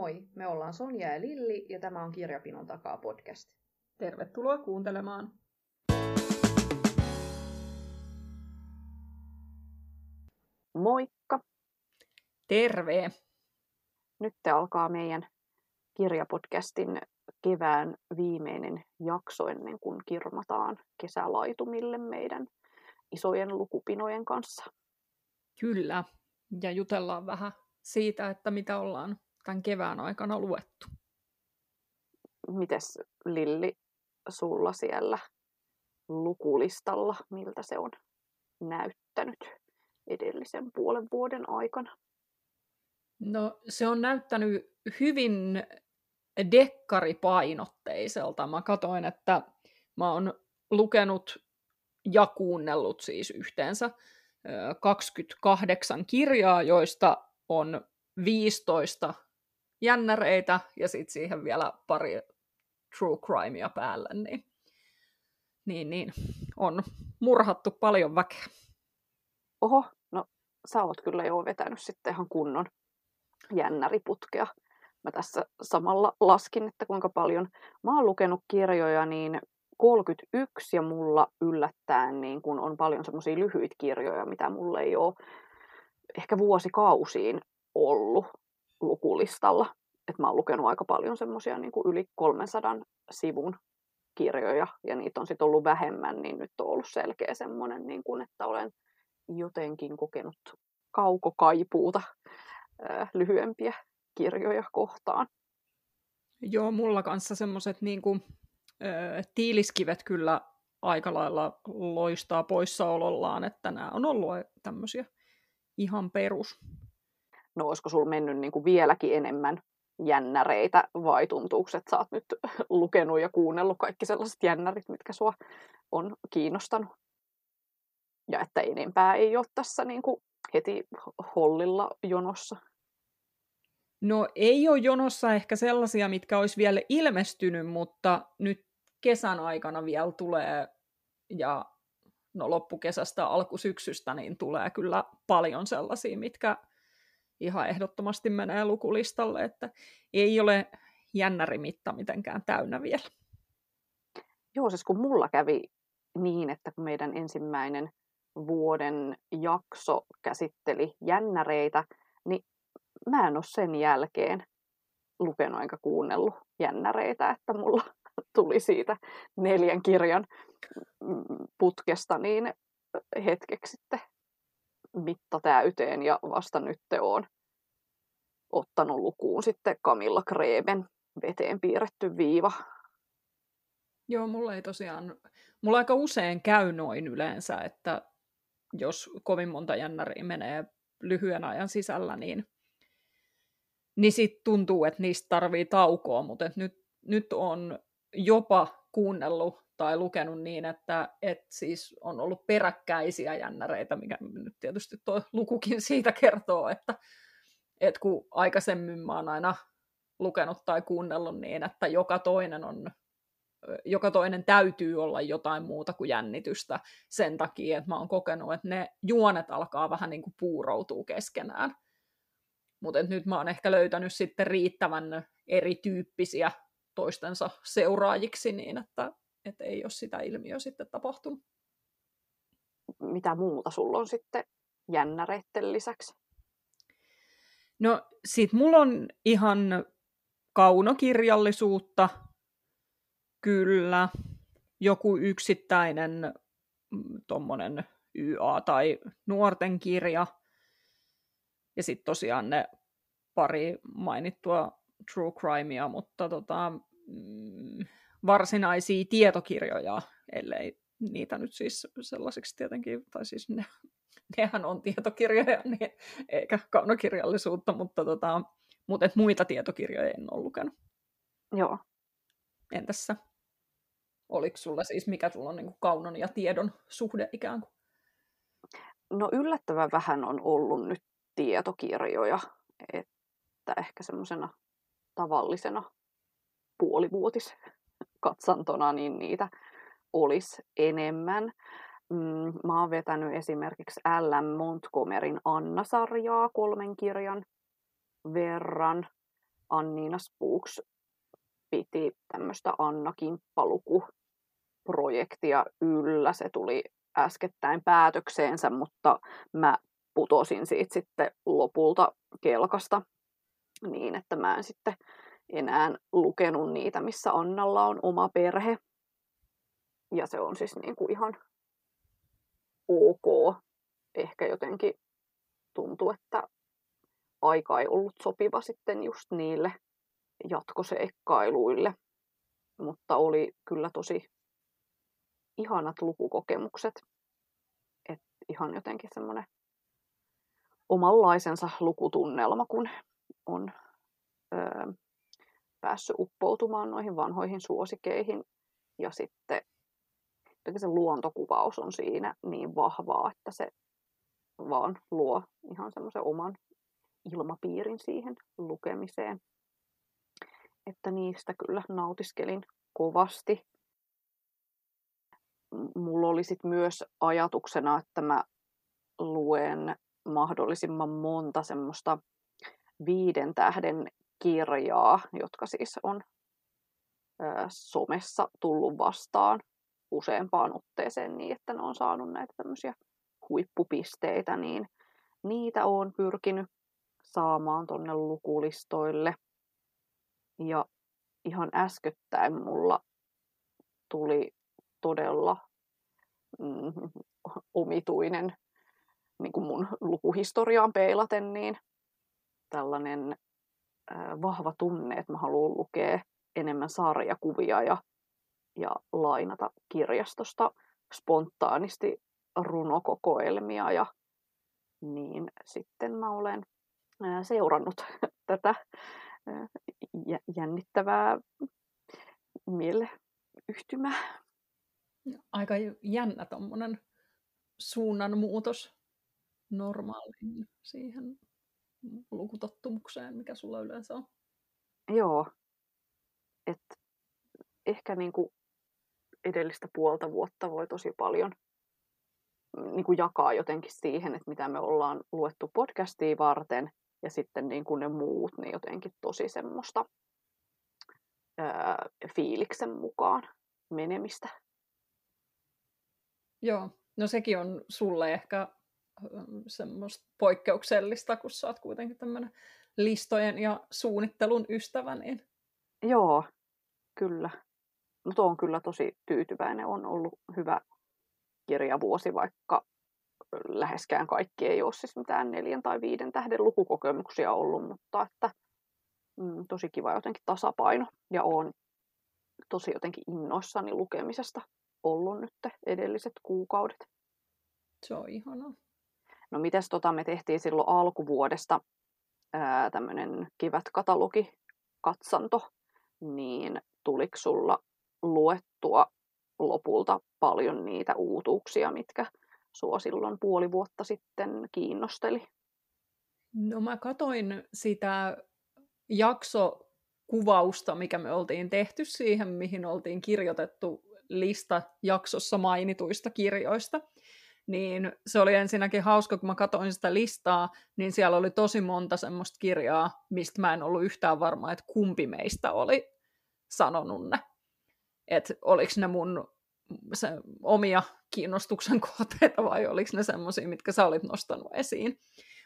Moi, me ollaan Sonja ja Lilli ja tämä on Kirjapinon takaa podcast. Tervetuloa kuuntelemaan. Moikka! Terve! Nyt alkaa meidän kirjapodcastin kevään viimeinen jakso ennen kuin kirmataan kesälaitumille meidän isojen lukupinojen kanssa. Kyllä, ja jutellaan vähän siitä, että mitä ollaan tämän kevään aikana luettu. Mites Lilli, sulla siellä lukulistalla, miltä se on näyttänyt edellisen puolen vuoden aikana? No se on näyttänyt hyvin dekkaripainotteiselta. Mä katoin, että mä oon lukenut ja kuunnellut siis yhteensä 28 kirjaa, joista on 15 jännäreitä ja sitten siihen vielä pari true crimea päälle, niin, niin, niin on murhattu paljon väkeä. Oho, no sä oot kyllä jo vetänyt sitten ihan kunnon jännäriputkea. Mä tässä samalla laskin, että kuinka paljon. Mä oon lukenut kirjoja niin 31 ja mulla yllättäen niin kun on paljon semmoisia lyhyitä kirjoja, mitä mulle ei ole ehkä vuosikausiin ollut lukulistalla. Et mä oon lukenut aika paljon semmoisia niin yli 300 sivun kirjoja ja niitä on sitten ollut vähemmän, niin nyt on ollut selkeä semmoinen, niin kuin, että olen jotenkin kokenut kaukokaipuuta ää, lyhyempiä kirjoja kohtaan. Joo, mulla kanssa semmoiset niin kuin, tiiliskivet kyllä aika lailla loistaa poissaolollaan, että nämä on ollut tämmöisiä ihan perus. No olisiko sulla mennyt niin kuin vieläkin enemmän jännäreitä vai tuntuuko, että sä oot nyt lukenut ja kuunnellut kaikki sellaiset jännärit, mitkä sua on kiinnostanut? Ja että enempää ei ole tässä niin kuin heti hollilla jonossa. No ei ole jonossa ehkä sellaisia, mitkä olisi vielä ilmestynyt, mutta nyt kesän aikana vielä tulee ja no loppukesästä alkusyksystä niin tulee kyllä paljon sellaisia, mitkä ihan ehdottomasti menee lukulistalle, että ei ole jännärimitta mitenkään täynnä vielä. Joo, siis kun mulla kävi niin, että kun meidän ensimmäinen vuoden jakso käsitteli jännäreitä, niin mä en ole sen jälkeen lukenut enkä kuunnellut jännäreitä, että mulla tuli siitä neljän kirjan putkesta niin hetkeksi sitten mitta täyteen ja vasta nyt on ottanut lukuun sitten Camilla Kreben veteen piirretty viiva. Joo, mulla ei tosiaan, mulla aika usein käy noin yleensä, että jos kovin monta jännäriä menee lyhyen ajan sisällä, niin, niin sitten tuntuu, että niistä tarvii taukoa, mutta nyt, nyt on jopa kuunnellut tai lukenut niin, että et siis on ollut peräkkäisiä jännäreitä, mikä nyt tietysti tuo lukukin siitä kertoo, että et kun aikaisemmin mä oon aina lukenut tai kuunnellut niin, että joka toinen on joka toinen täytyy olla jotain muuta kuin jännitystä sen takia, että mä oon kokenut, että ne juonet alkaa vähän niin kuin puuroutua keskenään. Mutta nyt mä oon ehkä löytänyt sitten riittävän erityyppisiä toistensa seuraajiksi niin, että, että ei ole sitä ilmiöä sitten tapahtunut. Mitä muuta sulla on sitten jännäreitten lisäksi? No sit mulla on ihan kaunokirjallisuutta, kyllä, joku yksittäinen mm, tuommoinen YA tai nuorten kirja. Ja sitten tosiaan ne pari mainittua true crimea, mutta tota, mm, varsinaisia tietokirjoja, ellei niitä nyt siis sellaisiksi tietenkin, tai siis ne, nehän on tietokirjoja, niin, eikä kaunokirjallisuutta, mutta, tota, mutta et muita tietokirjoja en ole lukenut. Joo. Entäs sä? Oliko sulla siis, mikä sulla on niin kuin kaunon ja tiedon suhde ikään kuin? No yllättävän vähän on ollut nyt tietokirjoja, että ehkä semmoisena tavallisena puolivuotis katsantona, niin niitä olisi enemmän. Mm, mä oon vetänyt esimerkiksi L.M. Montgomeryn Anna-sarjaa kolmen kirjan verran. Anniina Spooks piti tämmöistä Anna Kimppaluku-projektia yllä. Se tuli äskettäin päätökseensä, mutta mä putosin siitä sitten lopulta kelkasta niin, että mä en sitten enää lukenut niitä, missä Annalla on oma perhe. Ja se on siis niin kuin ihan ok. Ehkä jotenkin tuntuu, että aika ei ollut sopiva sitten just niille jatkoseikkailuille. Mutta oli kyllä tosi ihanat lukukokemukset. Et ihan jotenkin semmoinen omanlaisensa lukutunnelma, kun on öö, päässyt uppoutumaan noihin vanhoihin suosikeihin. Ja sitten se luontokuvaus on siinä niin vahvaa, että se vaan luo ihan semmoisen oman ilmapiirin siihen lukemiseen. Että niistä kyllä nautiskelin kovasti. Mulla oli sit myös ajatuksena, että mä luen mahdollisimman monta semmoista viiden tähden kirjaa, jotka siis on somessa tullut vastaan useampaan otteeseen niin, että ne on saanut näitä tämmöisiä huippupisteitä, niin niitä on pyrkinyt saamaan tonne lukulistoille. Ja ihan äskettäin mulla tuli todella mm, omituinen niin kuin mun lukuhistoriaan peilaten, niin tällainen vahva tunne, että mä haluan lukea enemmän sarjakuvia ja, ja lainata kirjastosta spontaanisti runokokoelmia ja niin sitten mä olen seurannut tätä jännittävää mieleyhtymää. Aika jännä tuommoinen suunnanmuutos normaaliin siihen lukutottumukseen, mikä sulla yleensä on. Joo. Et ehkä niinku edellistä puolta vuotta voi tosi paljon niin kuin jakaa jotenkin siihen, että mitä me ollaan luettu podcastia varten, ja sitten niin kuin ne muut, niin jotenkin tosi semmoista ää, fiiliksen mukaan menemistä. Joo, no sekin on sulle ehkä semmoista poikkeuksellista, kun sä oot kuitenkin tämmöinen listojen ja suunnittelun ystävä. Niin... Joo, kyllä. Mutta on kyllä tosi tyytyväinen. On ollut hyvä kirjavuosi, vaikka läheskään kaikki ei ole siis mitään neljän tai viiden tähden lukukokemuksia ollut, mutta että mm, tosi kiva jotenkin tasapaino ja on tosi jotenkin innoissani lukemisesta ollut nyt edelliset kuukaudet. Se on ihanaa. No mites tota me tehtiin silloin alkuvuodesta tämmöinen kevätkatalogi katsanto, niin tuliko sulla luettua lopulta paljon niitä uutuuksia, mitkä sua silloin puoli vuotta sitten kiinnosteli? No mä katoin sitä jaksokuvausta, mikä me oltiin tehty siihen, mihin oltiin kirjoitettu lista jaksossa mainituista kirjoista. Niin se oli ensinnäkin hauska, kun mä katsoin sitä listaa, niin siellä oli tosi monta semmoista kirjaa, mistä mä en ollut yhtään varma, että kumpi meistä oli sanonut ne että oliko ne mun se, omia kiinnostuksen kohteita vai oliko ne semmoisia, mitkä sä olit nostanut esiin.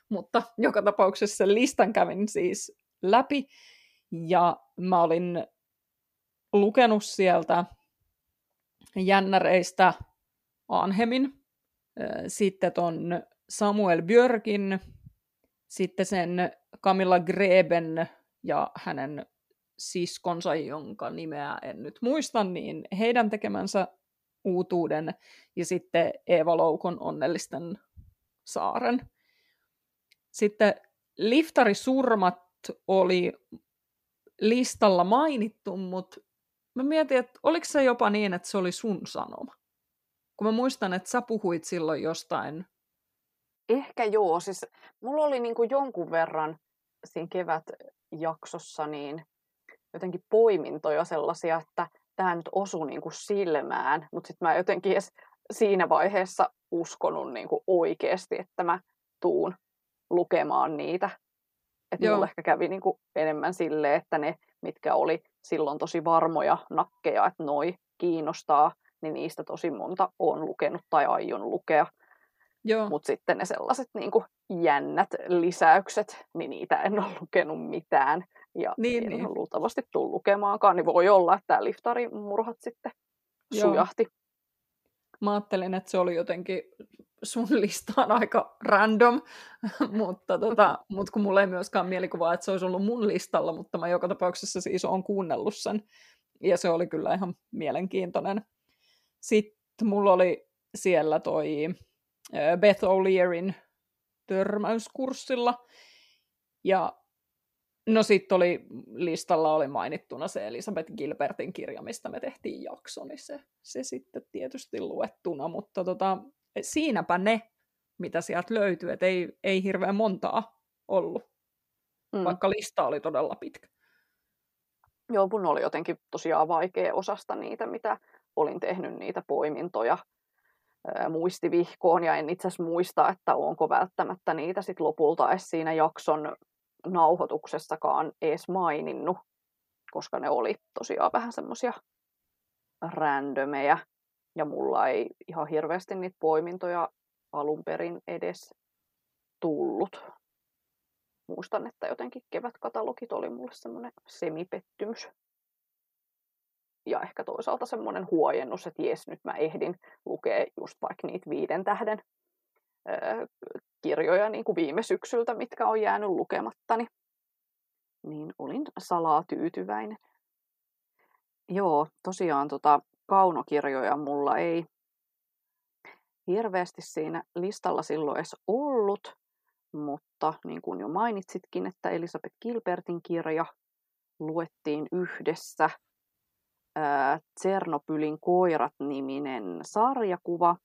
Mutta joka tapauksessa sen listan kävin siis läpi ja mä olin lukenut sieltä jännäreistä Anhemin, sitten ton Samuel Björkin, sitten sen Camilla Greben ja hänen siskonsa, jonka nimeä en nyt muista, niin heidän tekemänsä uutuuden ja sitten Eeva Loukon onnellisten saaren. Sitten Liftarisurmat oli listalla mainittu, mutta mä mietin, että oliko se jopa niin, että se oli sun sanoma? Kun mä muistan, että sä puhuit silloin jostain. Ehkä joo, siis mulla oli niin kuin jonkun verran siinä kevätjaksossa niin jotenkin poimintoja sellaisia, että tämä nyt osui niin kuin silmään, mutta sitten mä jotenkin edes siinä vaiheessa uskonut niin kuin oikeasti, että mä tuun lukemaan niitä. Että mulla ehkä kävi niin kuin enemmän sille, että ne, mitkä oli silloin tosi varmoja nakkeja, että noi kiinnostaa, niin niistä tosi monta on lukenut tai aion lukea. Mutta sitten ne sellaiset niin kuin jännät lisäykset, niin niitä en ole lukenut mitään. Ja niin, en niin. ole luultavasti tullut lukemaankaan, niin voi olla, että tämä liftarin murhat sitten Joo. sujahti. Mä ajattelin, että se oli jotenkin sun listaan aika random, mutta tota, mut kun mulla ei myöskään mielikuvaa, että se olisi ollut mun listalla, mutta mä joka tapauksessa siis olen kuunnellut sen, ja se oli kyllä ihan mielenkiintoinen. Sitten mulla oli siellä toi Beth O'Learyn törmäyskurssilla, ja no sitten oli listalla oli mainittuna se Elisabeth Gilbertin kirja, mistä me tehtiin jakso, niin se, se sitten tietysti luettuna, mutta tota, siinäpä ne, mitä sieltä löytyy, että ei, ei hirveän montaa ollut, mm. vaikka lista oli todella pitkä. Joo, mun oli jotenkin tosiaan vaikea osasta niitä, mitä olin tehnyt niitä poimintoja muistivihkoon, ja en itse asiassa muista, että onko välttämättä niitä sit lopulta edes siinä jakson nauhoituksessakaan edes maininnut, koska ne oli tosiaan vähän semmoisia randomeja, ja mulla ei ihan hirveästi niitä poimintoja alun perin edes tullut. Muistan, että jotenkin kevätkatalogit oli mulle semmoinen semipettymys. Ja ehkä toisaalta semmoinen huojennus, että jes, nyt mä ehdin lukea just vaikka niitä viiden tähden öö, kirjoja niin kuin viime syksyltä, mitkä on jäänyt lukemattani. Niin olin salaa tyytyväinen. Joo, tosiaan tota, kaunokirjoja mulla ei hirveästi siinä listalla silloin edes ollut, mutta niin kuin jo mainitsitkin, että Elisabeth Gilbertin kirja luettiin yhdessä. Tsernopylin koirat-niminen sarjakuva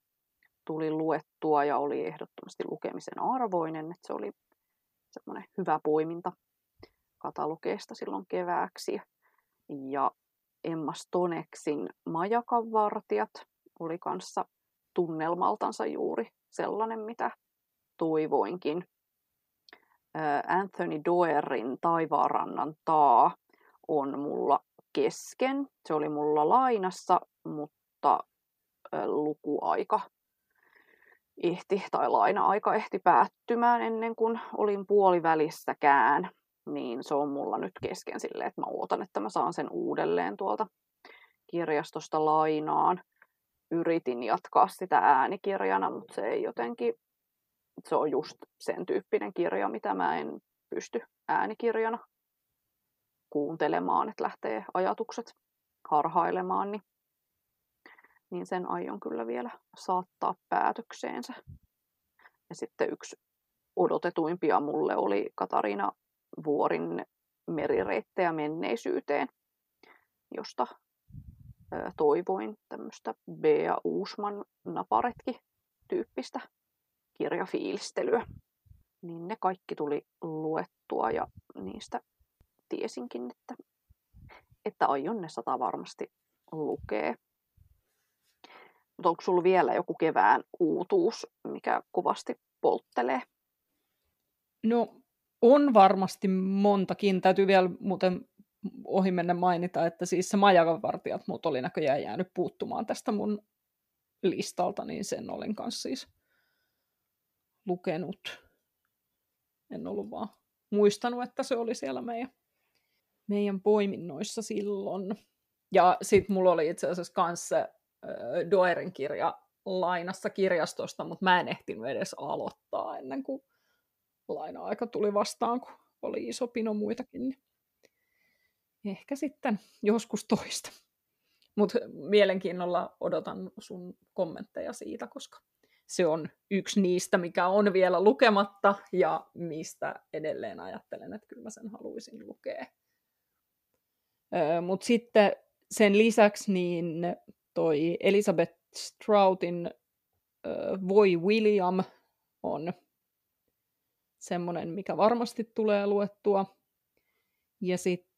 tuli luettua ja oli ehdottomasti lukemisen arvoinen, että se oli semmoinen hyvä poiminta katalogeista silloin kevääksi. Ja Emma Stoneksin Majakan vartijat oli kanssa tunnelmaltansa juuri sellainen, mitä toivoinkin. Anthony Doerin Taivaarannan taa on mulla kesken. Se oli mulla lainassa, mutta lukuaika ehti, tai laina-aika ehti päättymään ennen kuin olin puolivälissäkään niin se on mulla nyt kesken silleen, että mä ootan, että mä saan sen uudelleen tuolta kirjastosta lainaan. Yritin jatkaa sitä äänikirjana, mutta se ei jotenkin, se on just sen tyyppinen kirja, mitä mä en pysty äänikirjana kuuntelemaan, että lähtee ajatukset harhailemaan, niin, niin sen aion kyllä vielä saattaa päätökseensä. Ja sitten yksi odotetuimpia mulle oli Katariina vuorin merireittejä menneisyyteen, josta toivoin tämmöistä Bea Uusman naparetki-tyyppistä kirjafiilistelyä. Niin ne kaikki tuli luettua ja niistä tiesinkin, että, että aion ne sata varmasti lukee. Mutta onko sulla vielä joku kevään uutuus, mikä kovasti polttelee? No on varmasti montakin. Täytyy vielä muuten ohi mennä mainita, että siis se Majakan vartijat mut oli näköjään jäänyt puuttumaan tästä mun listalta, niin sen olin kanssa siis lukenut. En ollut vaan muistanut, että se oli siellä meidän, meidän poiminnoissa silloin. Ja sitten mulla oli itse asiassa kanssa äh, Doerin kirja lainassa kirjastosta, mutta mä en ehtinyt edes aloittaa ennen kuin laina-aika tuli vastaan, kun oli iso pino muitakin. Ehkä sitten joskus toista. Mutta mielenkiinnolla odotan sun kommentteja siitä, koska se on yksi niistä, mikä on vielä lukematta ja mistä edelleen ajattelen, että kyllä mä sen haluaisin lukea. Mutta sitten sen lisäksi niin toi Elizabeth Stroutin Voi William on semmoinen, mikä varmasti tulee luettua. Ja sitten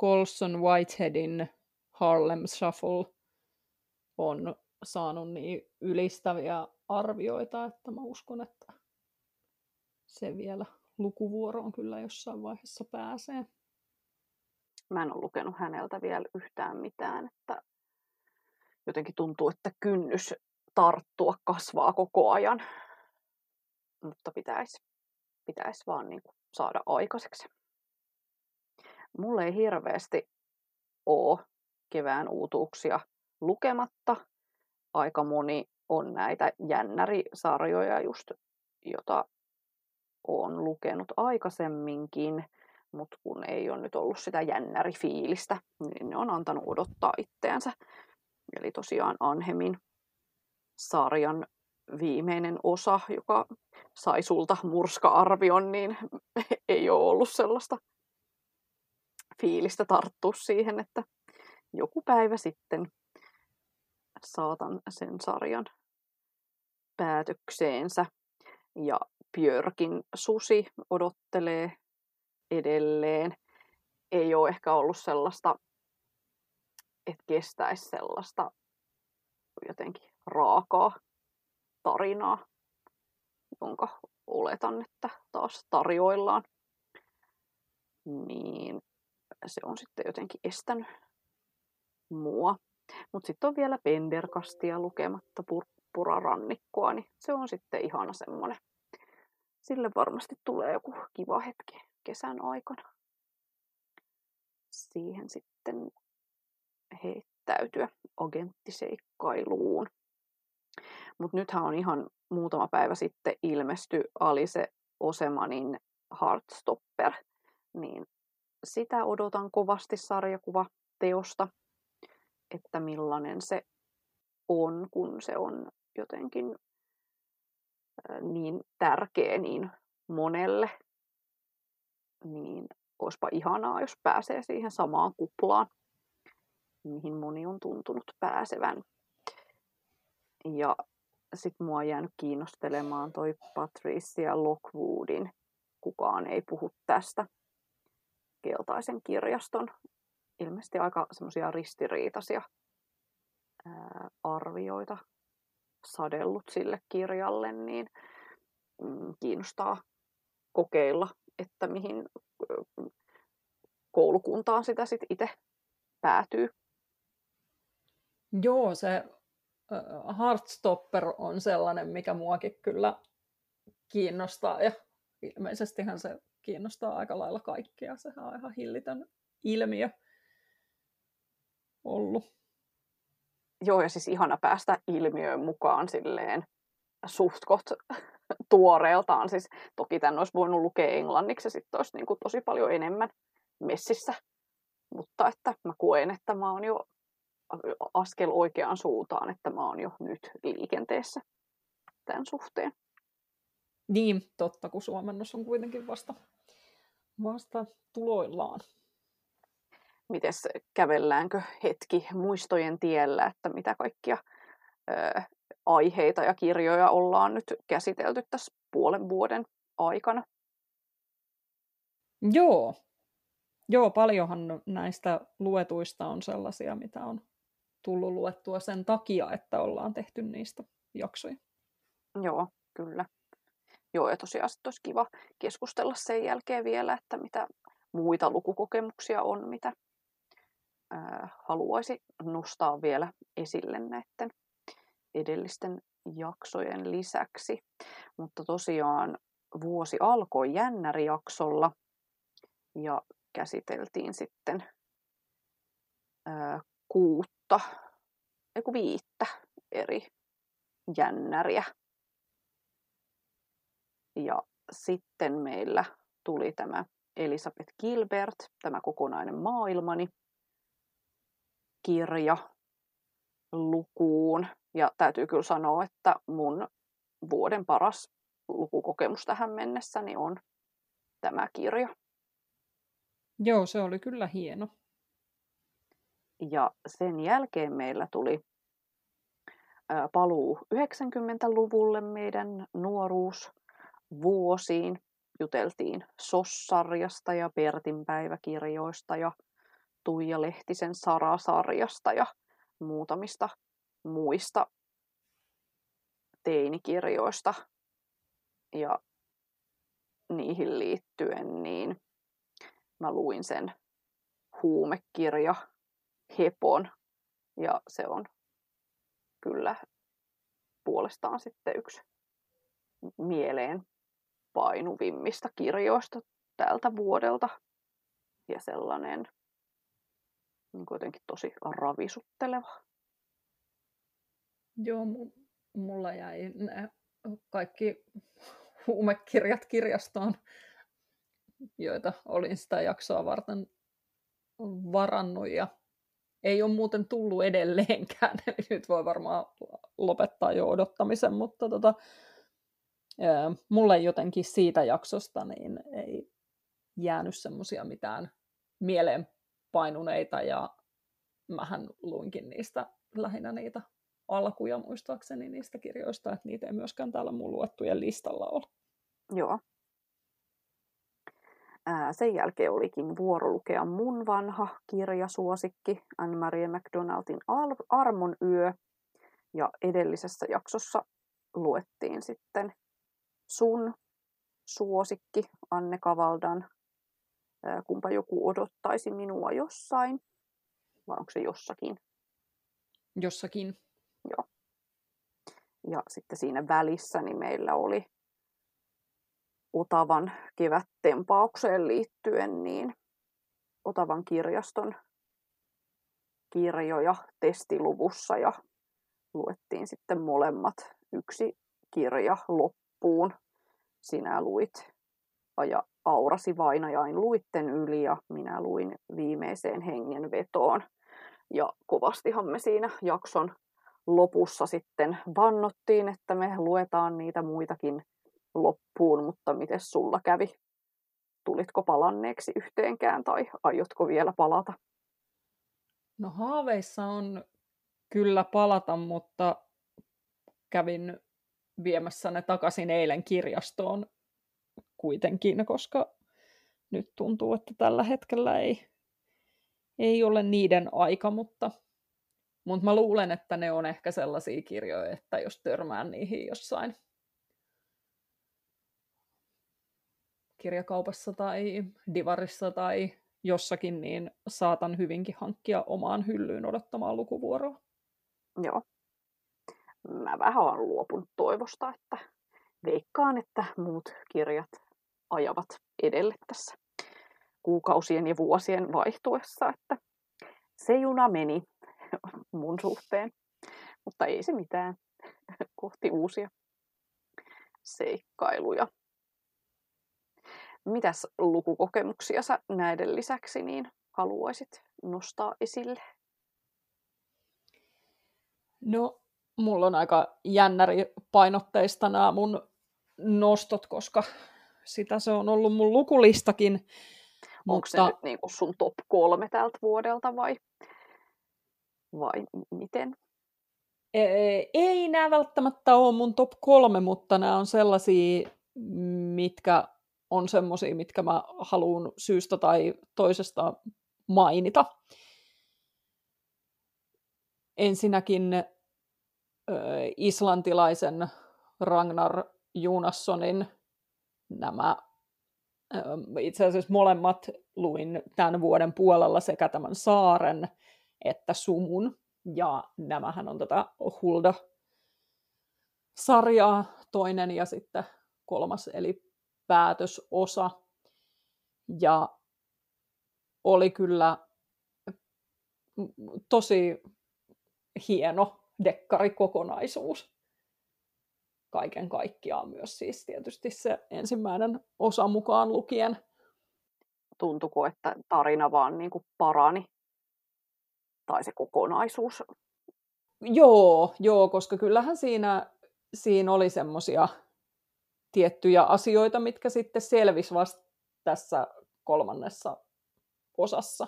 Colson Whiteheadin Harlem Shuffle on saanut niin ylistäviä arvioita, että mä uskon, että se vielä lukuvuoroon kyllä jossain vaiheessa pääsee. Mä en ole lukenut häneltä vielä yhtään mitään, että jotenkin tuntuu, että kynnys tarttua kasvaa koko ajan. Mutta pitäisi, pitäisi vaan niin kuin saada aikaiseksi. Mulle ei hirveästi ole kevään uutuuksia lukematta. Aika moni on näitä jännärisarjoja just, jota olen lukenut aikaisemminkin, mutta kun ei ole nyt ollut sitä jännärifiilistä, niin ne on antanut odottaa itteensä. Eli tosiaan Anhemin sarjan viimeinen osa, joka sai sulta murska-arvion, niin ei ole ollut sellaista fiilistä tarttua siihen, että joku päivä sitten saatan sen sarjan päätökseensä. Ja Björkin susi odottelee edelleen. Ei ole ehkä ollut sellaista, että kestäisi sellaista jotenkin raakaa tarinaa, jonka oletan, että taas tarjoillaan. Niin se on sitten jotenkin estänyt mua. Mutta sitten on vielä Penderkastia lukematta purppurarannikkoa, niin se on sitten ihana semmoinen. Sille varmasti tulee joku kiva hetki kesän aikana. Siihen sitten heittäytyä agenttiseikkailuun. Mutta nythän on ihan muutama päivä sitten ilmesty Alise Osemanin Heartstopper, niin sitä odotan kovasti sarjakuva teosta, että millainen se on, kun se on jotenkin niin tärkeä niin monelle, niin olisipa ihanaa, jos pääsee siihen samaan kuplaan, mihin moni on tuntunut pääsevän. Ja sitten mua on jäänyt kiinnostelemaan toi Patricia Lockwoodin Kukaan ei puhu tästä keltaisen kirjaston ilmeisesti aika semmoisia ristiriitaisia arvioita sadellut sille kirjalle, niin mm, kiinnostaa kokeilla, että mihin koulukuntaan sitä sitten itse päätyy. Joo, se Heartstopper on sellainen, mikä muakin kyllä kiinnostaa ja ilmeisestihän se kiinnostaa aika lailla kaikkia. Sehän on ihan hillitön ilmiö ollut. Joo, ja siis ihana päästä ilmiöön mukaan silleen suhtkot tuoreeltaan. Siis toki tämän olisi voinut lukea englanniksi ja sitten olisi niin kuin tosi paljon enemmän messissä. Mutta että mä koen, että mä oon jo askel oikeaan suuntaan, että mä oon jo nyt liikenteessä tämän suhteen. Niin, totta, kun suomennos on kuitenkin vasta, vasta tuloillaan. Mites kävelläänkö hetki muistojen tiellä, että mitä kaikkia ö, aiheita ja kirjoja ollaan nyt käsitelty tässä puolen vuoden aikana? Joo. Joo, paljonhan näistä luetuista on sellaisia, mitä on tullut luettua sen takia, että ollaan tehty niistä jaksoja. Joo, kyllä. Joo, ja tosiaan olisi kiva keskustella sen jälkeen vielä, että mitä muita lukukokemuksia on, mitä ää, haluaisi nostaa vielä esille näiden edellisten jaksojen lisäksi. Mutta tosiaan vuosi alkoi jännärijaksolla ja käsiteltiin sitten ää, kuutta, ei viittä eri jännäriä ja sitten meillä tuli tämä Elisabeth Gilbert, tämä kokonainen maailmani, kirja lukuun. Ja täytyy kyllä sanoa, että mun vuoden paras lukukokemus tähän mennessä niin on tämä kirja. Joo, se oli kyllä hieno. Ja sen jälkeen meillä tuli paluu 90-luvulle meidän nuoruus vuosiin. Juteltiin Sossarjasta ja Pertin päiväkirjoista ja Tuija Lehtisen Sara-sarjasta ja muutamista muista teinikirjoista. Ja niihin liittyen, niin mä luin sen huumekirja Hepon, ja se on kyllä puolestaan sitten yksi mieleen painuvimmista kirjoista tältä vuodelta. Ja sellainen niin kuitenkin tosi ravisutteleva. Joo, mulla jäi kaikki huumekirjat kirjastoon, joita olin sitä jaksoa varten varannut. Ja ei ole muuten tullut edelleenkään, eli nyt voi varmaan lopettaa jo odottamisen, mutta tota, mulle jotenkin siitä jaksosta niin ei jäänyt semmoisia mitään mieleen painuneita ja mähän luinkin niistä lähinnä niitä alkuja muistaakseni niistä kirjoista, että niitä ei myöskään täällä mun luettujen listalla ole. Joo. Ää, sen jälkeen olikin vuoro lukea mun vanha kirjasuosikki Anne-Marie McDonaldin Armon yö. Ja edellisessä jaksossa luettiin sitten sun suosikki Anne Kavaldan ää, Kumpa joku odottaisi minua jossain. Vai onko se jossakin? Jossakin. Joo. Ja sitten siinä välissä niin meillä oli Otavan kevättempaukseen liittyen niin Otavan kirjaston kirjoja testiluvussa ja luettiin sitten molemmat yksi kirja loppuun. Sinä luit ja Aurasi vainajain luitten yli ja minä luin viimeiseen hengenvetoon. Ja kovastihan me siinä jakson lopussa sitten vannottiin, että me luetaan niitä muitakin loppuun, mutta miten sulla kävi? Tulitko palanneeksi yhteenkään tai aiotko vielä palata? No haaveissa on kyllä palata, mutta kävin viemässä ne takaisin eilen kirjastoon kuitenkin, koska nyt tuntuu, että tällä hetkellä ei, ei ole niiden aika, mutta, mutta mä luulen, että ne on ehkä sellaisia kirjoja, että jos törmään niihin jossain kirjakaupassa tai divarissa tai jossakin, niin saatan hyvinkin hankkia omaan hyllyyn odottamaan lukuvuoroa. Joo. Mä vähän olen luopunut toivosta, että veikkaan, että muut kirjat ajavat edelle tässä kuukausien ja vuosien vaihtuessa, että se juna meni mun suhteen, mutta ei se mitään kohti uusia seikkailuja. Mitäs lukukokemuksia sä näiden lisäksi niin haluaisit nostaa esille? No, mulla on aika jännäri painotteista nämä mun nostot, koska sitä se on ollut mun lukulistakin. Onko mutta... se nyt niin kuin sun top kolme tältä vuodelta vai, vai miten? Ei, ei nämä välttämättä ole mun top kolme, mutta nämä on sellaisia, mitkä on semmoisia, mitkä mä haluan syystä tai toisesta mainita. Ensinnäkin äh, islantilaisen Ragnar Junassonin nämä itse asiassa molemmat luin tämän vuoden puolella sekä tämän saaren että sumun. Ja nämähän on tätä Hulda-sarjaa toinen ja sitten kolmas, eli päätösosa. Ja oli kyllä tosi hieno dekkarikokonaisuus kaiken kaikkiaan myös siis tietysti se ensimmäinen osa mukaan lukien. Tuntuko, että tarina vaan niin kuin parani? Tai se kokonaisuus? Joo, joo, koska kyllähän siinä, siinä oli semmoisia tiettyjä asioita, mitkä sitten selvisi vasta tässä kolmannessa osassa.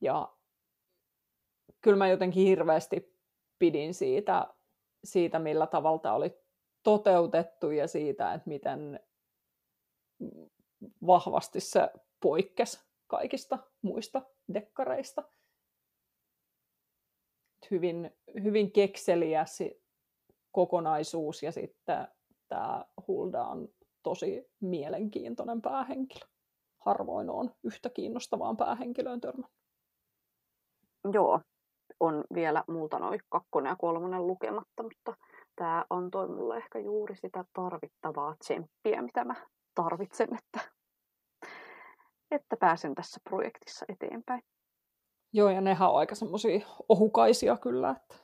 Ja kyllä mä jotenkin hirveästi pidin siitä siitä, millä tavalla oli toteutettu ja siitä, että miten vahvasti se poikkesi kaikista muista dekkareista. Hyvin, hyvin kekseliä kokonaisuus ja sitten tämä Hulda on tosi mielenkiintoinen päähenkilö. Harvoin on yhtä kiinnostavaan päähenkilöön törmännyt. Joo, on vielä multa noin kakkonen ja kolmonen lukematta, mutta tämä antoi mulle ehkä juuri sitä tarvittavaa tsemppiä, mitä mä tarvitsen, että, että pääsen tässä projektissa eteenpäin. Joo, ja nehän on aika semmoisia ohukaisia kyllä, että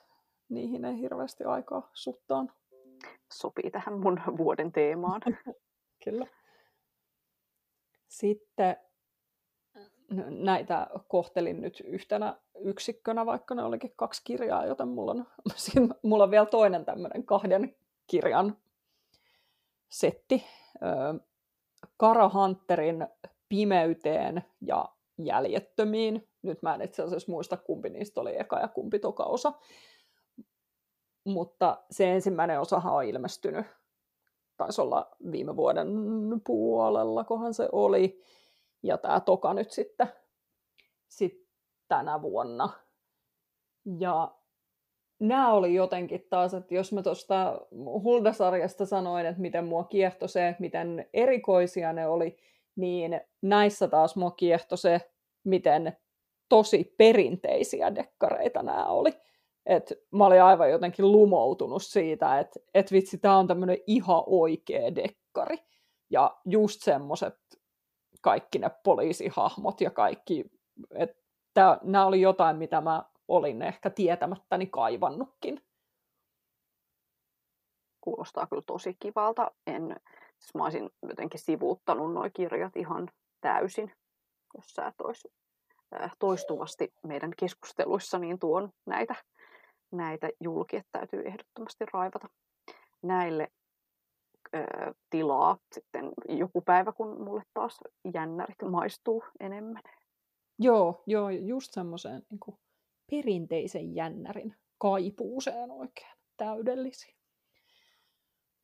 niihin ei hirveästi aikaa suttaan. Sopii tähän mun vuoden teemaan. kyllä. Sitten näitä kohtelin nyt yhtenä yksikkönä, vaikka ne olikin kaksi kirjaa, joten mulla on, mulla on vielä toinen tämmöinen kahden kirjan setti. Kara Hunterin Pimeyteen ja Jäljettömiin. Nyt mä en itse asiassa muista, kumpi niistä oli eka ja kumpi toka osa. Mutta se ensimmäinen osahan on ilmestynyt. Taisi olla viime vuoden puolella, kohan se oli ja tämä toka nyt sitten sit tänä vuonna. Ja nämä oli jotenkin taas, että jos mä tuosta Hulda-sarjasta sanoin, että miten mua kiehtoi se, että miten erikoisia ne oli, niin näissä taas mua kiehtoi se, miten tosi perinteisiä dekkareita nämä oli. Et mä olin aivan jotenkin lumoutunut siitä, että et vitsi, tämä on tämmöinen ihan oikea dekkari. Ja just semmoset kaikki ne poliisihahmot ja kaikki, että nämä oli jotain, mitä mä olin ehkä tietämättäni kaivannutkin. Kuulostaa kyllä tosi kivalta. En, siis mä olisin jotenkin sivuuttanut nuo kirjat ihan täysin, jos sä et olisi toistuvasti meidän keskusteluissa niin tuon näitä, näitä julki, että täytyy ehdottomasti raivata näille tilaa sitten joku päivä, kun mulle taas jännärit maistuu enemmän. Joo, joo just semmoiseen niin perinteisen jännärin kaipuuseen oikein täydellisiä.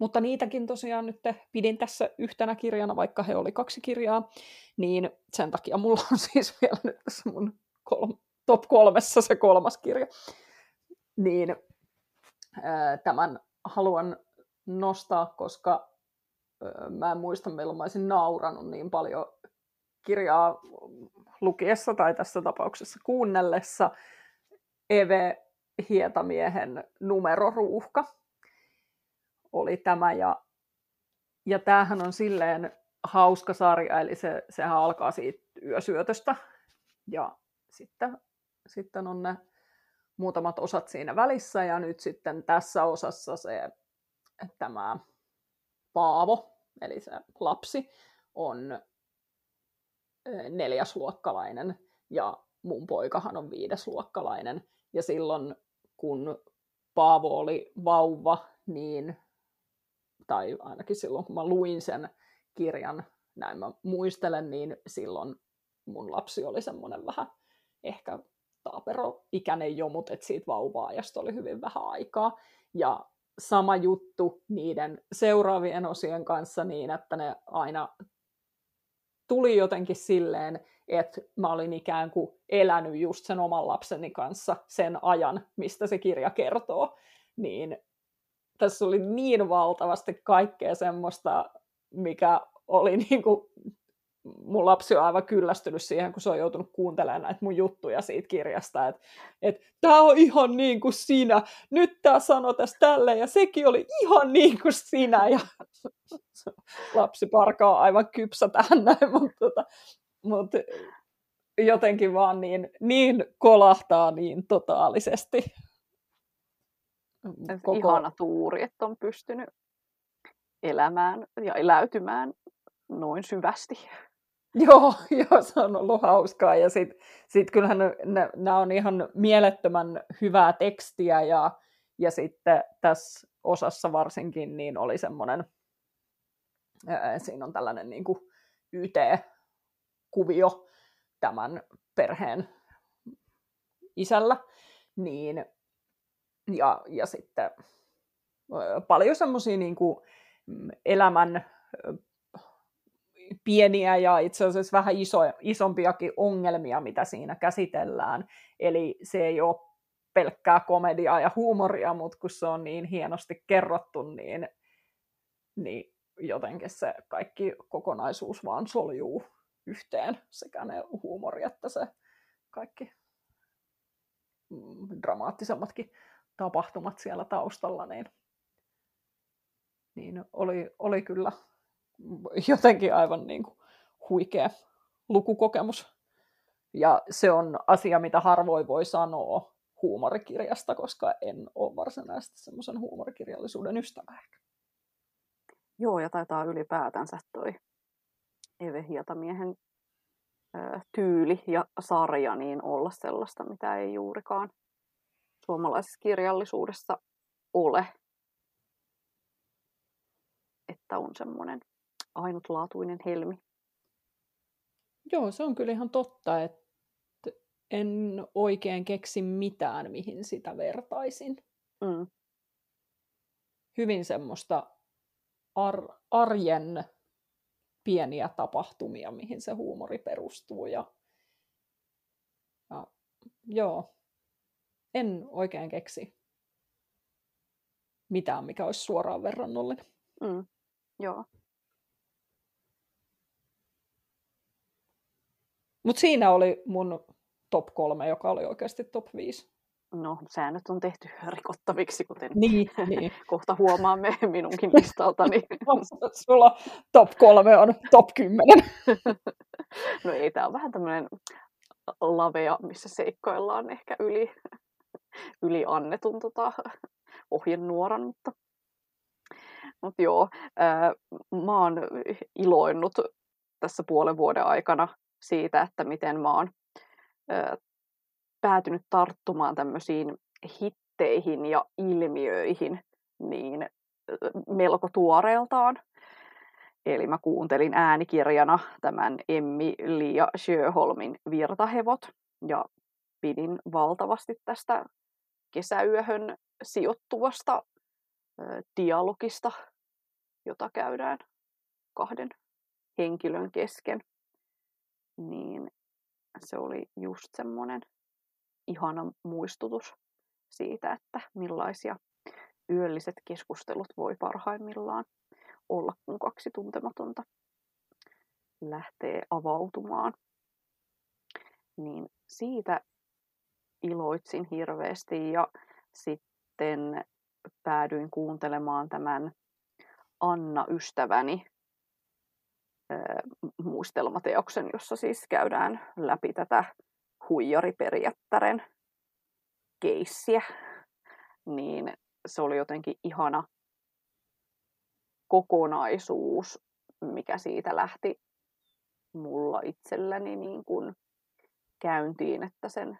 Mutta niitäkin tosiaan nyt pidin tässä yhtenä kirjana, vaikka he oli kaksi kirjaa, niin sen takia mulla on siis vielä nyt tässä mun kolm- top kolmessa se kolmas kirja. Niin tämän haluan nostaa, koska mä en muista milloin mä olisin nauranut niin paljon kirjaa lukiessa tai tässä tapauksessa kuunnellessa Eve Hietamiehen numeroruuhka oli tämä ja, ja tämähän on silleen hauska sarja, eli se, sehän alkaa siitä yösyötöstä ja sitten, sitten on ne muutamat osat siinä välissä ja nyt sitten tässä osassa se tämä Paavo, eli se lapsi, on neljäsluokkalainen ja mun poikahan on viidesluokkalainen. Ja silloin kun Paavo oli vauva, niin, tai ainakin silloin kun mä luin sen kirjan, näin mä muistelen, niin silloin mun lapsi oli semmoinen vähän ehkä taapero-ikäinen jo, mutta et siitä vauva-ajasta oli hyvin vähän aikaa. Ja sama juttu niiden seuraavien osien kanssa niin, että ne aina tuli jotenkin silleen, että mä olin ikään kuin elänyt just sen oman lapseni kanssa sen ajan, mistä se kirja kertoo. Niin tässä oli niin valtavasti kaikkea semmoista, mikä oli niin kuin mun lapsi on aivan kyllästynyt siihen, kun se on joutunut kuuntelemaan näitä mun juttuja siitä kirjasta, että et, tämä on ihan niin kuin sinä, nyt tämä sanoi tässä tälle ja sekin oli ihan niin kuin sinä, ja lapsi parkaa aivan kypsä tähän näin, mutta, tota, mutta jotenkin vaan niin, niin kolahtaa niin totaalisesti. Koko... Ihana tuuri, että on pystynyt elämään ja eläytymään noin syvästi. Joo, joo, se on ollut hauskaa. Ja sitten sit kyllähän nämä on ihan mielettömän hyvää tekstiä ja, ja sitten tässä osassa varsinkin niin oli semmoinen, siinä on tällainen niin kuin YT-kuvio tämän perheen isällä, niin ja, ja sitten paljon semmoisia niin elämän pieniä ja itse asiassa vähän iso, isompiakin ongelmia, mitä siinä käsitellään. Eli se ei ole pelkkää komediaa ja huumoria, mutta kun se on niin hienosti kerrottu, niin, niin jotenkin se kaikki kokonaisuus vaan soljuu yhteen, sekä ne huumori että se kaikki mm, dramaattisemmatkin tapahtumat siellä taustalla, niin, niin oli, oli kyllä jotenkin aivan niin kuin huikea lukukokemus. Ja se on asia, mitä harvoin voi sanoa huumorikirjasta, koska en ole varsinaisesti semmoisen huumorikirjallisuuden ystävä ehkä. Joo, ja taitaa ylipäätänsä toi Eve Hietamiehen tyyli ja sarja niin olla sellaista, mitä ei juurikaan suomalaisessa kirjallisuudessa ole. Että on semmoinen ainutlaatuinen helmi. Joo, se on kyllä ihan totta, että en oikein keksi mitään, mihin sitä vertaisin. Mm. Hyvin semmoista ar- arjen pieniä tapahtumia, mihin se huumori perustuu. Ja, ja joo, en oikein keksi mitään, mikä olisi suoraan verrannollinen. Mm. Joo. Mutta siinä oli mun top kolme, joka oli oikeasti top 5. No, säännöt on tehty rikottaviksi, kuten niin, niin. kohta huomaamme minunkin listaltani. Sulla top kolme on top 10. no ei, tämä on vähän tämmöinen lavea, missä seikkoillaan ehkä yli, yli annetun tota, ohjenuoran, mutta, mutta joo, ää, mä oon iloinnut tässä puolen vuoden aikana siitä, että miten mä oon ää, päätynyt tarttumaan tämmöisiin hitteihin ja ilmiöihin niin melko tuoreeltaan. Eli mä kuuntelin äänikirjana tämän Emmi Lia Sjöholmin Virtahevot ja pidin valtavasti tästä kesäyöhön sijoittuvasta dialogista, jota käydään kahden henkilön kesken. Niin se oli just semmoinen ihana muistutus siitä, että millaisia yölliset keskustelut voi parhaimmillaan olla, kun kaksi tuntematonta lähtee avautumaan. Niin siitä iloitsin hirveästi ja sitten päädyin kuuntelemaan tämän Anna-ystäväni muistelmateoksen, jossa siis käydään läpi tätä huijariperjättären keissiä, niin se oli jotenkin ihana kokonaisuus, mikä siitä lähti mulla itselläni niin kuin käyntiin, että sen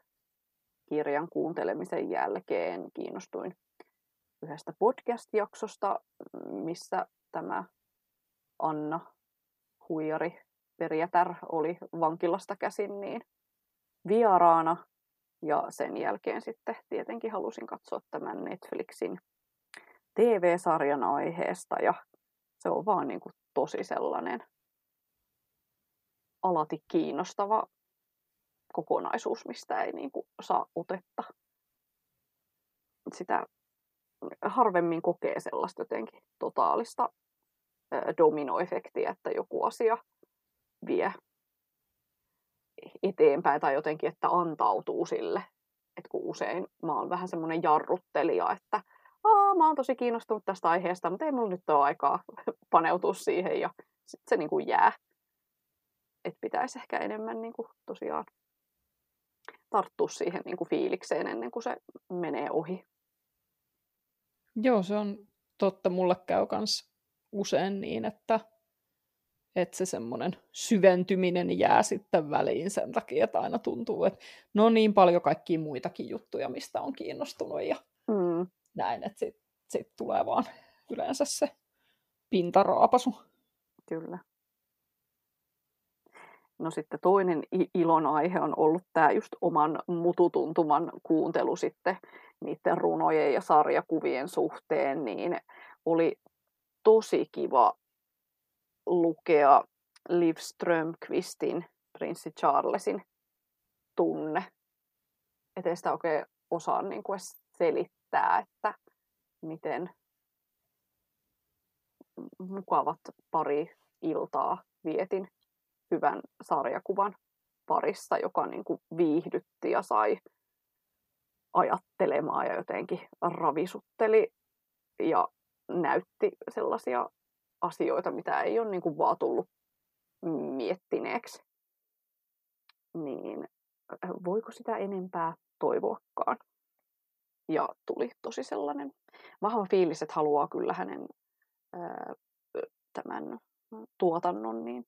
kirjan kuuntelemisen jälkeen kiinnostuin yhdestä podcast-jaksosta, missä tämä Anna Huijari Perjätär oli vankilasta käsin, niin vieraana. Ja sen jälkeen sitten tietenkin halusin katsoa tämän Netflixin TV-sarjan aiheesta ja se on vaan niin kuin tosi sellainen alati kiinnostava kokonaisuus, mistä ei niin kuin saa otetta. Sitä harvemmin kokee sellaista jotenkin totaalista dominoefektiä, että joku asia vie eteenpäin tai jotenkin, että antautuu sille. Et kun usein mä oon vähän semmoinen jarruttelija, että Aa, mä oon tosi kiinnostunut tästä aiheesta, mutta ei mulla nyt ole aikaa paneutua siihen ja sitten se niin kuin jää. Että pitäisi ehkä enemmän niin kuin tosiaan tarttua siihen niin kuin fiilikseen ennen kuin se menee ohi. Joo, se on totta. Mulle käy myös usein niin, että että se semmoinen syventyminen jää sitten väliin sen takia, että aina tuntuu, että no niin paljon kaikkia muitakin juttuja, mistä on kiinnostunut ja mm. näin, että sitten sit tulee vaan yleensä se pintaraapasu. Kyllä. No sitten toinen ilon aihe on ollut tämä just oman mututuntuman kuuntelu sitten niiden runojen ja sarjakuvien suhteen, niin oli tosi kiva lukea Liv Strömqvistin prinssi Charlesin tunne. Että sitä oikein osaa niin kuin selittää, että miten mukavat pari iltaa vietin hyvän sarjakuvan parissa, joka niin kuin viihdytti ja sai ajattelemaan ja jotenkin ravisutteli ja näytti sellaisia asioita, mitä ei ole niin kuin vaan tullut miettineeksi. Niin voiko sitä enempää toivoakaan? Ja tuli tosi sellainen vahva fiilis, että haluaa kyllä hänen ää, tämän tuotannon niin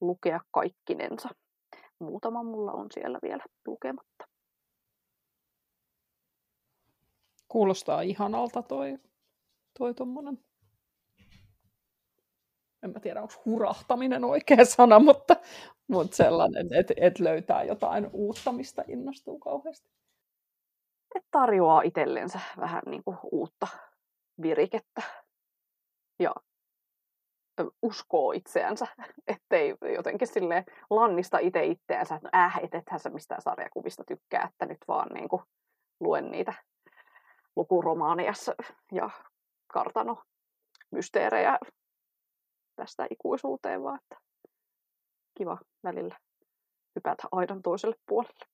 lukea kaikkinensa. Muutama mulla on siellä vielä lukematta. Kuulostaa ihanalta toi, toi tommonen. En mä tiedä, onko hurahtaminen oikea sana, mutta, mutta sellainen, että et löytää jotain uutta, mistä innostuu kauheasti. Et tarjoaa itsellensä vähän niin kuin uutta virikettä ja uskoo itseänsä, ettei jotenkin sille lannista itse itseänsä, että no äh, et, ethän sä mistään sarjakuvista tykkää, että nyt vaan niin kuin luen niitä lukuromaaneja ja kartano mysteerejä tästä ikuisuuteen, vaan että kiva välillä hypätä aidan toiselle puolelle.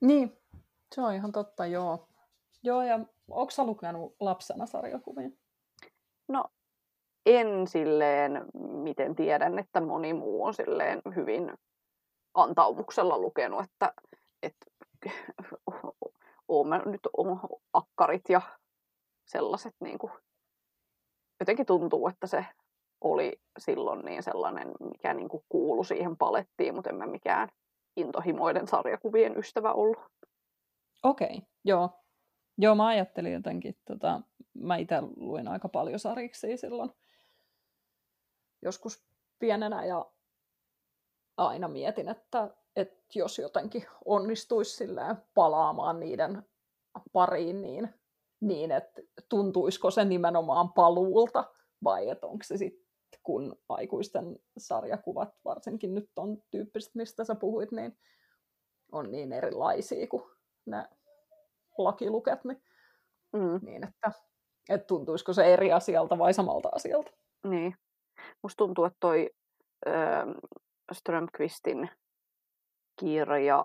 Niin, se on ihan totta, joo. Joo, ja onko lukenut lapsena sarjakuvia? No, en silleen, miten tiedän, että moni muu on silleen hyvin antaumuksella lukenut, että, että oon nyt akkarit ja sellaiset niin kuin, jotenkin tuntuu, että se oli silloin niin sellainen, mikä niin kuin kuului siihen palettiin, mutta en mä mikään intohimoiden sarjakuvien ystävä ollut. Okei, okay, joo. Joo, mä ajattelin jotenkin, tota, mä itse luin aika paljon sariksi silloin joskus pienenä ja aina mietin, että, että jos jotenkin onnistuisi palaamaan niiden pariin, niin, niin että tuntuisiko se nimenomaan paluulta vai että onko se sitten kun aikuisten sarjakuvat, varsinkin nyt on tyyppiset, mistä sä puhuit, niin on niin erilaisia kuin ne lakiluket, niin, mm. niin että, että tuntuisiko se eri asialta vai samalta asialta. Niin. Musta tuntuu, että toi äh, Strömqvistin kirja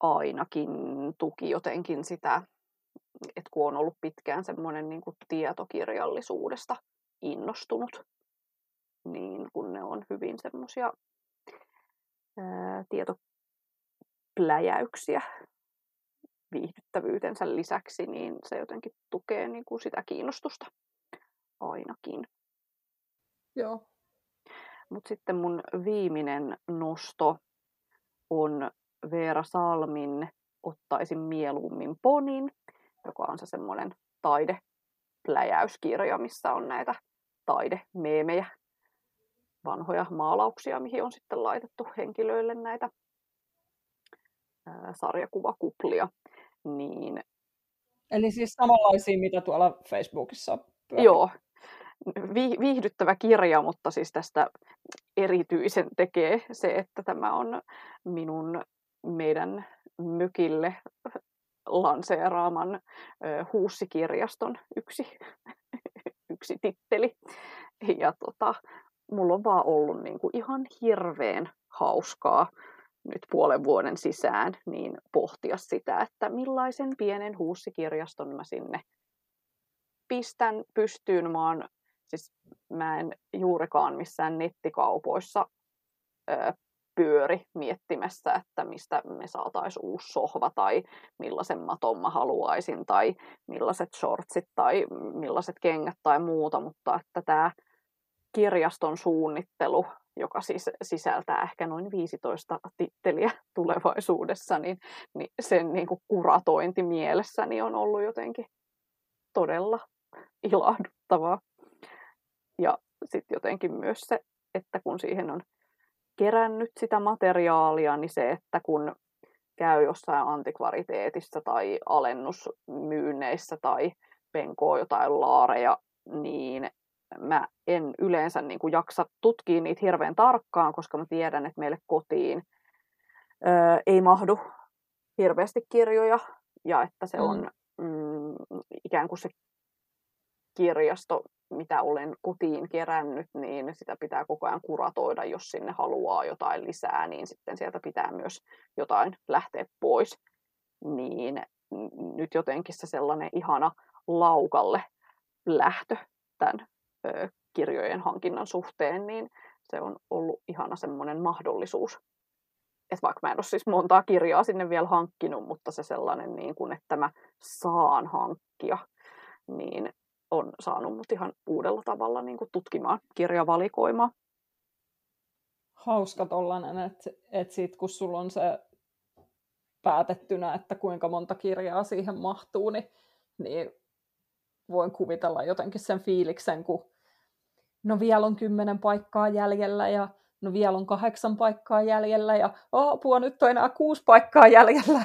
ainakin tuki jotenkin sitä, että kun on ollut pitkään semmoinen niin kuin tietokirjallisuudesta innostunut, niin kun ne on hyvin semmoisia tietopläjäyksiä viihdyttävyytensä lisäksi, niin se jotenkin tukee niin kuin sitä kiinnostusta ainakin. Joo. Mutta sitten mun viimeinen nosto on Veera Salmin Ottaisin mieluummin ponin, joka on se semmoinen taidepläjäyskirja, missä on näitä taidemeemejä, vanhoja maalauksia, mihin on sitten laitettu henkilöille näitä ää, sarjakuvakuplia. Niin... Eli siis samanlaisia, mitä tuolla Facebookissa pyörii. Joo, viihdyttävä kirja, mutta siis tästä erityisen tekee se, että tämä on minun meidän mykille lanseeraaman huussikirjaston yksi, yksi titteli. Ja tota, mulla on vaan ollut niin kuin ihan hirveän hauskaa nyt puolen vuoden sisään niin pohtia sitä, että millaisen pienen huussikirjaston mä sinne pistän pystyyn. Mä oon Siis mä en juurikaan missään nettikaupoissa ö, pyöri miettimässä, että mistä me saataisiin uusi sohva tai millaisen maton mä haluaisin tai millaiset shortsit tai millaiset kengät tai muuta, mutta että tämä kirjaston suunnittelu, joka siis sisältää ehkä noin 15 titteliä tulevaisuudessa, niin, niin sen niin kuin kuratointi mielessäni on ollut jotenkin todella ilahduttavaa. Ja sitten jotenkin myös se, että kun siihen on kerännyt sitä materiaalia, niin se, että kun käy jossain antikvariteetissa tai alennusmyynneissä tai penkoo jotain laareja, niin mä en yleensä niin kuin jaksa tutkia niitä hirveän tarkkaan, koska mä tiedän, että meille kotiin öö, ei mahdu hirveästi kirjoja ja että se on mm, ikään kuin se kirjasto, mitä olen kotiin kerännyt, niin sitä pitää koko ajan kuratoida, jos sinne haluaa jotain lisää, niin sitten sieltä pitää myös jotain lähteä pois. Niin nyt jotenkin se sellainen ihana laukalle lähtö tämän ö, kirjojen hankinnan suhteen, niin se on ollut ihana semmoinen mahdollisuus. Että vaikka mä en ole siis montaa kirjaa sinne vielä hankkinut, mutta se sellainen, niin kuin, että mä saan hankkia, niin on saanut mut ihan uudella tavalla niin kuin tutkimaan kirjavalikoimaa. Hauska tollanen, että et sit kun sulla on se päätettynä, että kuinka monta kirjaa siihen mahtuu, niin, niin voin kuvitella jotenkin sen fiiliksen, kun no vielä on kymmenen paikkaa jäljellä ja no vielä on kahdeksan paikkaa jäljellä ja oh, apua, nyt on enää kuusi paikkaa jäljellä.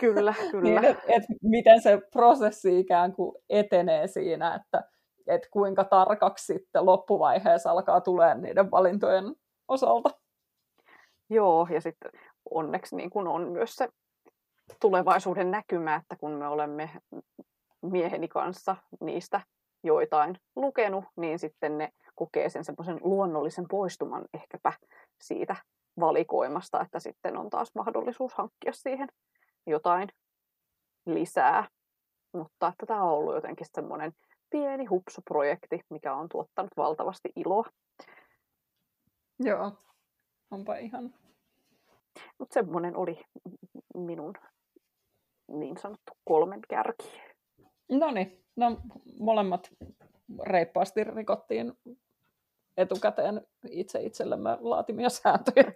Kyllä, kyllä. niin, et, et, miten se prosessi ikään kuin etenee siinä, että et kuinka tarkaksi sitten loppuvaiheessa alkaa tulee niiden valintojen osalta. Joo, ja sitten onneksi niin kun on myös se tulevaisuuden näkymä, että kun me olemme mieheni kanssa niistä joitain lukenut, niin sitten ne kokee sen semmoisen luonnollisen poistuman ehkäpä siitä valikoimasta, että sitten on taas mahdollisuus hankkia siihen jotain lisää. Mutta että tämä on ollut jotenkin semmoinen pieni hupsuprojekti, mikä on tuottanut valtavasti iloa. Joo, onpa ihan. Mutta semmoinen oli minun niin sanottu kolmen kärki. No niin, no molemmat reippaasti rikottiin etukäteen itse itsellemme laatimia sääntöjä.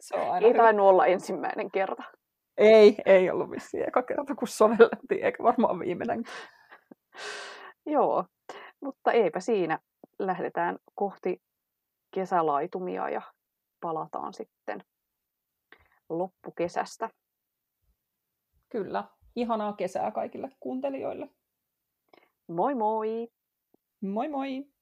Se on aina ei tainnut olla ensimmäinen kerta. Ei, ei ollut vissiin eka kerta, kun sovellettiin, eikä varmaan viimeinen. Joo, mutta eipä siinä. Lähdetään kohti kesälaitumia ja palataan sitten loppukesästä. Kyllä. Ihanaa kesää kaikille kuuntelijoille. Moi moi! Moi moi!